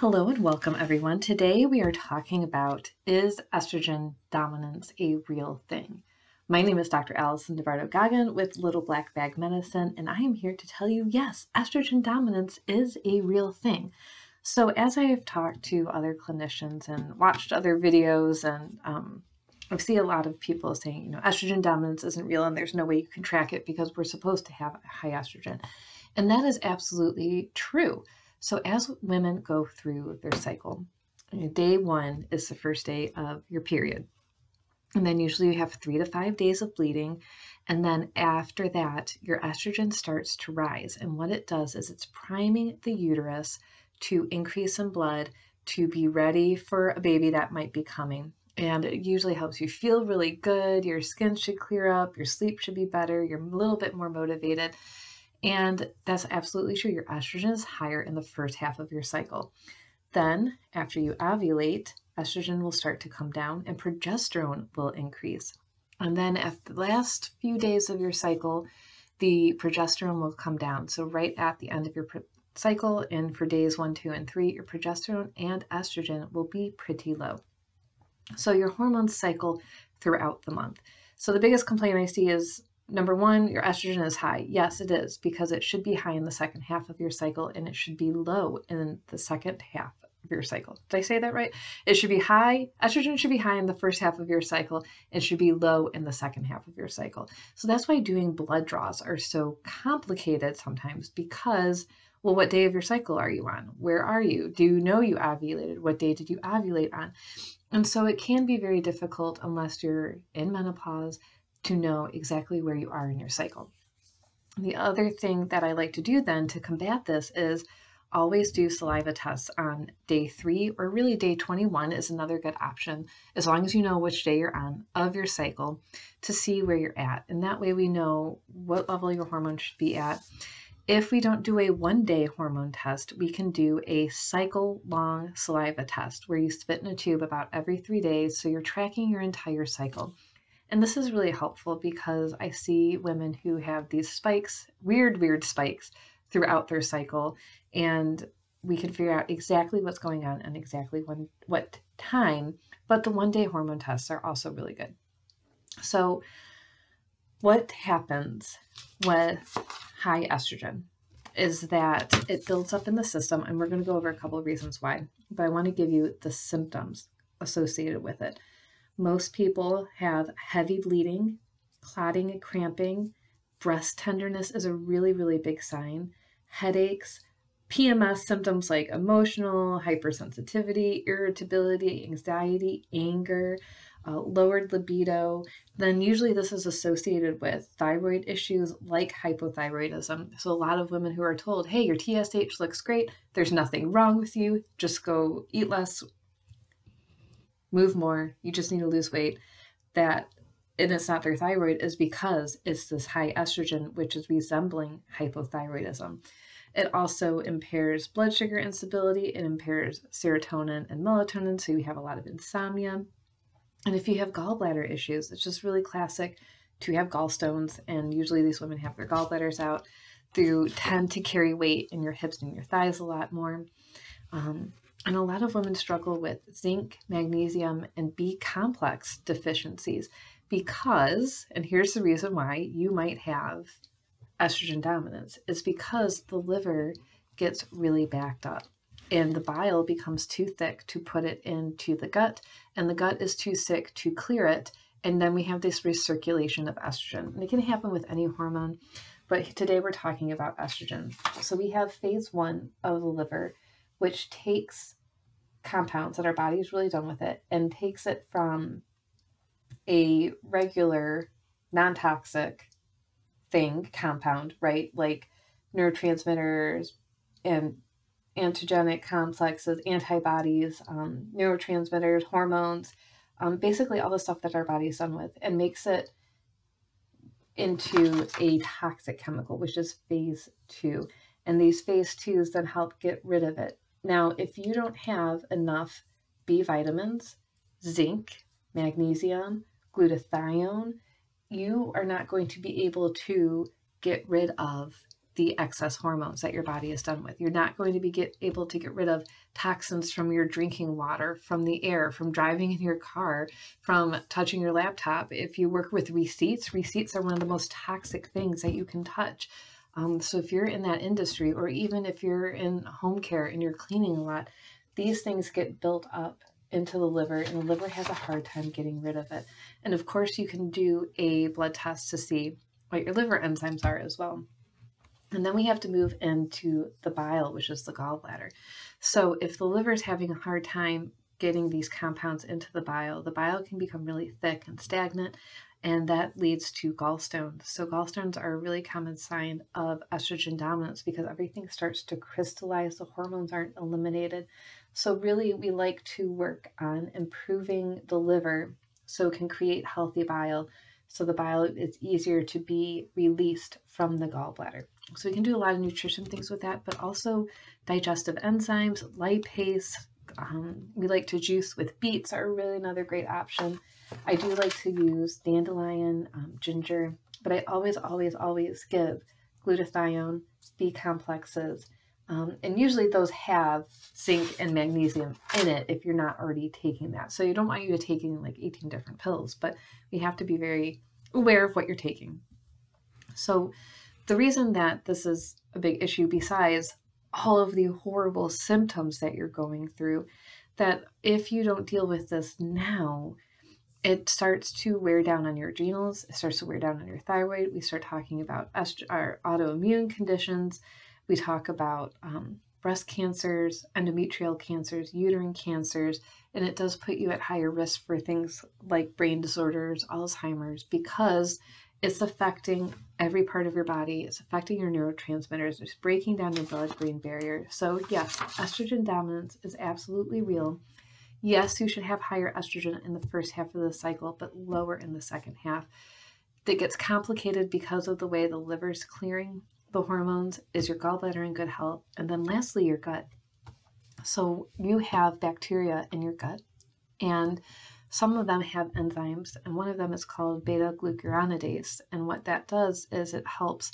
Hello and welcome, everyone. Today we are talking about is estrogen dominance a real thing? My name is Dr. Allison DeBardo Goggin with Little Black Bag Medicine, and I am here to tell you yes, estrogen dominance is a real thing. So, as I have talked to other clinicians and watched other videos, and um, I see a lot of people saying, you know, estrogen dominance isn't real and there's no way you can track it because we're supposed to have high estrogen. And that is absolutely true. So, as women go through their cycle, day one is the first day of your period. And then usually you have three to five days of bleeding. And then after that, your estrogen starts to rise. And what it does is it's priming the uterus to increase in blood to be ready for a baby that might be coming. And it usually helps you feel really good. Your skin should clear up, your sleep should be better, you're a little bit more motivated. And that's absolutely true. Your estrogen is higher in the first half of your cycle. Then, after you ovulate, estrogen will start to come down and progesterone will increase. And then, at the last few days of your cycle, the progesterone will come down. So, right at the end of your cycle, and for days one, two, and three, your progesterone and estrogen will be pretty low. So, your hormones cycle throughout the month. So, the biggest complaint I see is number one, your estrogen is high. Yes, it is, because it should be high in the second half of your cycle and it should be low in the second half of your cycle. Did I say that right? It should be high, estrogen should be high in the first half of your cycle. It should be low in the second half of your cycle. So that's why doing blood draws are so complicated sometimes because. Well, what day of your cycle are you on? Where are you? Do you know you ovulated? What day did you ovulate on? And so it can be very difficult unless you're in menopause to know exactly where you are in your cycle. The other thing that I like to do then to combat this is always do saliva tests on day three or really day 21 is another good option as long as you know which day you're on of your cycle to see where you're at. And that way we know what level your hormone should be at. If we don't do a one day hormone test, we can do a cycle long saliva test where you spit in a tube about every three days. So you're tracking your entire cycle. And this is really helpful because I see women who have these spikes, weird, weird spikes throughout their cycle, and we can figure out exactly what's going on and exactly when what time. But the one day hormone tests are also really good. So, what happens with high estrogen is that it builds up in the system, and we're going to go over a couple of reasons why, but I want to give you the symptoms associated with it. Most people have heavy bleeding, clotting and cramping. Breast tenderness is a really, really big sign. Headaches, PMS symptoms like emotional, hypersensitivity, irritability, anxiety, anger, uh, lowered libido, then usually this is associated with thyroid issues like hypothyroidism. So, a lot of women who are told, hey, your TSH looks great, there's nothing wrong with you, just go eat less, move more, you just need to lose weight, that and it's not their thyroid is because it's this high estrogen, which is resembling hypothyroidism. It also impairs blood sugar instability, it impairs serotonin and melatonin, so you have a lot of insomnia. And if you have gallbladder issues, it's just really classic to have gallstones, and usually these women have their gallbladders out. You tend to carry weight in your hips and your thighs a lot more. Um, and a lot of women struggle with zinc, magnesium, and B complex deficiencies because, and here's the reason why you might have estrogen dominance, is because the liver gets really backed up and the bile becomes too thick to put it into the gut, and the gut is too sick to clear it. And then we have this recirculation of estrogen. And it can happen with any hormone, but today we're talking about estrogen. So we have phase one of the liver, which takes compounds that our body is really done with it and takes it from a regular non-toxic thing compound right? Like neurotransmitters and antigenic complexes antibodies um, neurotransmitters hormones um, basically all the stuff that our body is done with and makes it into a toxic chemical which is phase two. And these phase twos then help get rid of it now, if you don't have enough B vitamins, zinc, magnesium, glutathione, you are not going to be able to get rid of the excess hormones that your body is done with. You're not going to be get, able to get rid of toxins from your drinking water, from the air, from driving in your car, from touching your laptop. If you work with receipts, receipts are one of the most toxic things that you can touch. Um, so if you're in that industry, or even if you're in home care and you're cleaning a lot, these things get built up into the liver, and the liver has a hard time getting rid of it. And of course, you can do a blood test to see what your liver enzymes are as well. And then we have to move into the bile, which is the gallbladder. So if the liver is having a hard time getting these compounds into the bile, the bile can become really thick and stagnant, and that leads to gallstones. So gallstones are a really common sign of estrogen dominance because everything starts to crystallize, the hormones aren't eliminated. So really we like to work on improving the liver so it can create healthy bile so the bile is easier to be released from the gallbladder. So we can do a lot of nutrition things with that, but also digestive enzymes, lipase. Um, we like to juice with beets are really another great option. I do like to use dandelion, um, ginger, but I always, always, always give glutathione, B complexes, um, and usually those have zinc and magnesium in it if you're not already taking that. So you don't want you to taking like 18 different pills, but we have to be very aware of what you're taking. So the reason that this is a big issue, besides all of the horrible symptoms that you're going through, that if you don't deal with this now, it starts to wear down on your adrenals, it starts to wear down on your thyroid. We start talking about est- our autoimmune conditions we talk about um, breast cancers, endometrial cancers, uterine cancers, and it does put you at higher risk for things like brain disorders, Alzheimer's, because it's affecting every part of your body. It's affecting your neurotransmitters. It's breaking down your blood brain barrier. So, yes, estrogen dominance is absolutely real. Yes, you should have higher estrogen in the first half of the cycle, but lower in the second half. That gets complicated because of the way the liver is clearing the hormones? Is your gallbladder in good health? And then lastly, your gut. So you have bacteria in your gut, and some of them have enzymes, and one of them is called beta glucuronidase. And what that does is it helps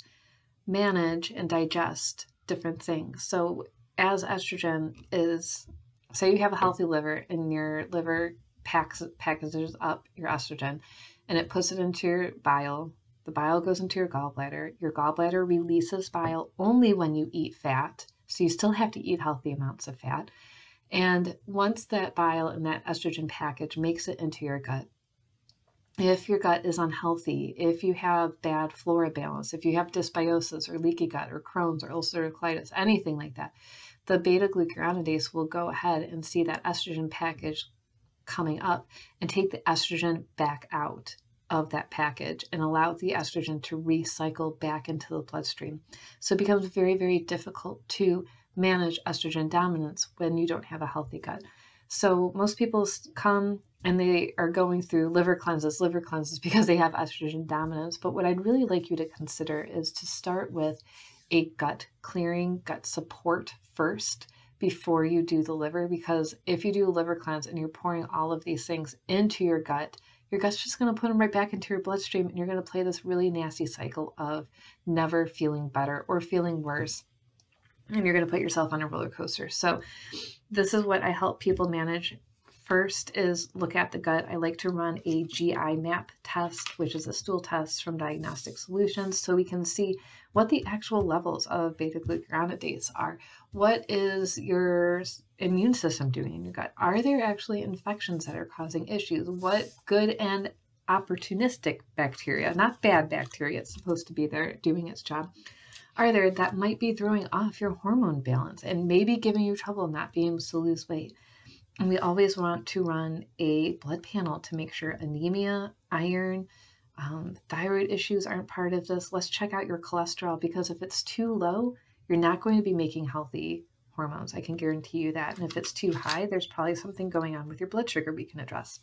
manage and digest different things. So as estrogen is, say you have a healthy liver and your liver packs packages up your estrogen and it puts it into your bile the bile goes into your gallbladder. Your gallbladder releases bile only when you eat fat. So you still have to eat healthy amounts of fat. And once that bile and that estrogen package makes it into your gut, if your gut is unhealthy, if you have bad flora balance, if you have dysbiosis or leaky gut or Crohn's or ulcerative colitis, anything like that, the beta glucuronidase will go ahead and see that estrogen package coming up and take the estrogen back out of that package and allow the estrogen to recycle back into the bloodstream. So it becomes very, very difficult to manage estrogen dominance when you don't have a healthy gut. So most people come and they are going through liver cleanses, liver cleanses because they have estrogen dominance. But what I'd really like you to consider is to start with a gut clearing, gut support first before you do the liver. Because if you do a liver cleanse and you're pouring all of these things into your gut, your gut's just going to put them right back into your bloodstream and you're going to play this really nasty cycle of never feeling better or feeling worse and you're going to put yourself on a roller coaster so this is what i help people manage first is look at the gut i like to run a gi map test which is a stool test from diagnostic solutions so we can see what the actual levels of beta glucuronidase are what is your immune system doing in your gut? Are there actually infections that are causing issues? What good and opportunistic bacteria, not bad bacteria, it's supposed to be there doing its job, are there that might be throwing off your hormone balance and maybe giving you trouble not being able to lose weight? And we always want to run a blood panel to make sure anemia, iron, um, thyroid issues aren't part of this. Let's check out your cholesterol because if it's too low, you're not going to be making healthy hormones. I can guarantee you that. And if it's too high, there's probably something going on with your blood sugar we can address.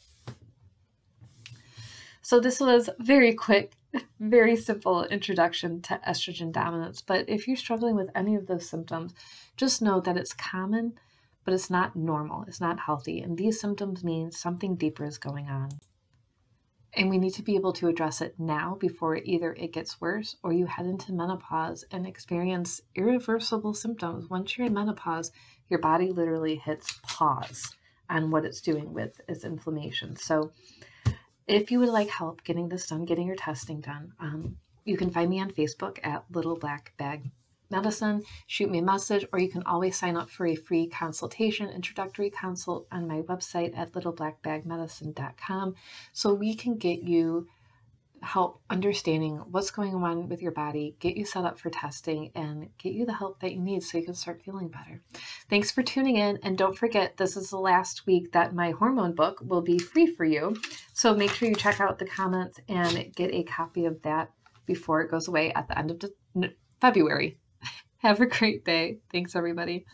So, this was very quick, very simple introduction to estrogen dominance. But if you're struggling with any of those symptoms, just know that it's common, but it's not normal, it's not healthy. And these symptoms mean something deeper is going on. And we need to be able to address it now before either it gets worse or you head into menopause and experience irreversible symptoms. Once you're in menopause, your body literally hits pause on what it's doing with its inflammation. So, if you would like help getting this done, getting your testing done, um, you can find me on Facebook at Little Black Bag Medicine. Shoot me a message, or you can always sign up for a free consultation, introductory consult on my website at littleblackbagmedicine.com so we can get you help understanding what's going on with your body, get you set up for testing, and get you the help that you need so you can start feeling better. Thanks for tuning in. And don't forget, this is the last week that my hormone book will be free for you. So make sure you check out the comments and get a copy of that before it goes away at the end of February. Have a great day. Thanks, everybody.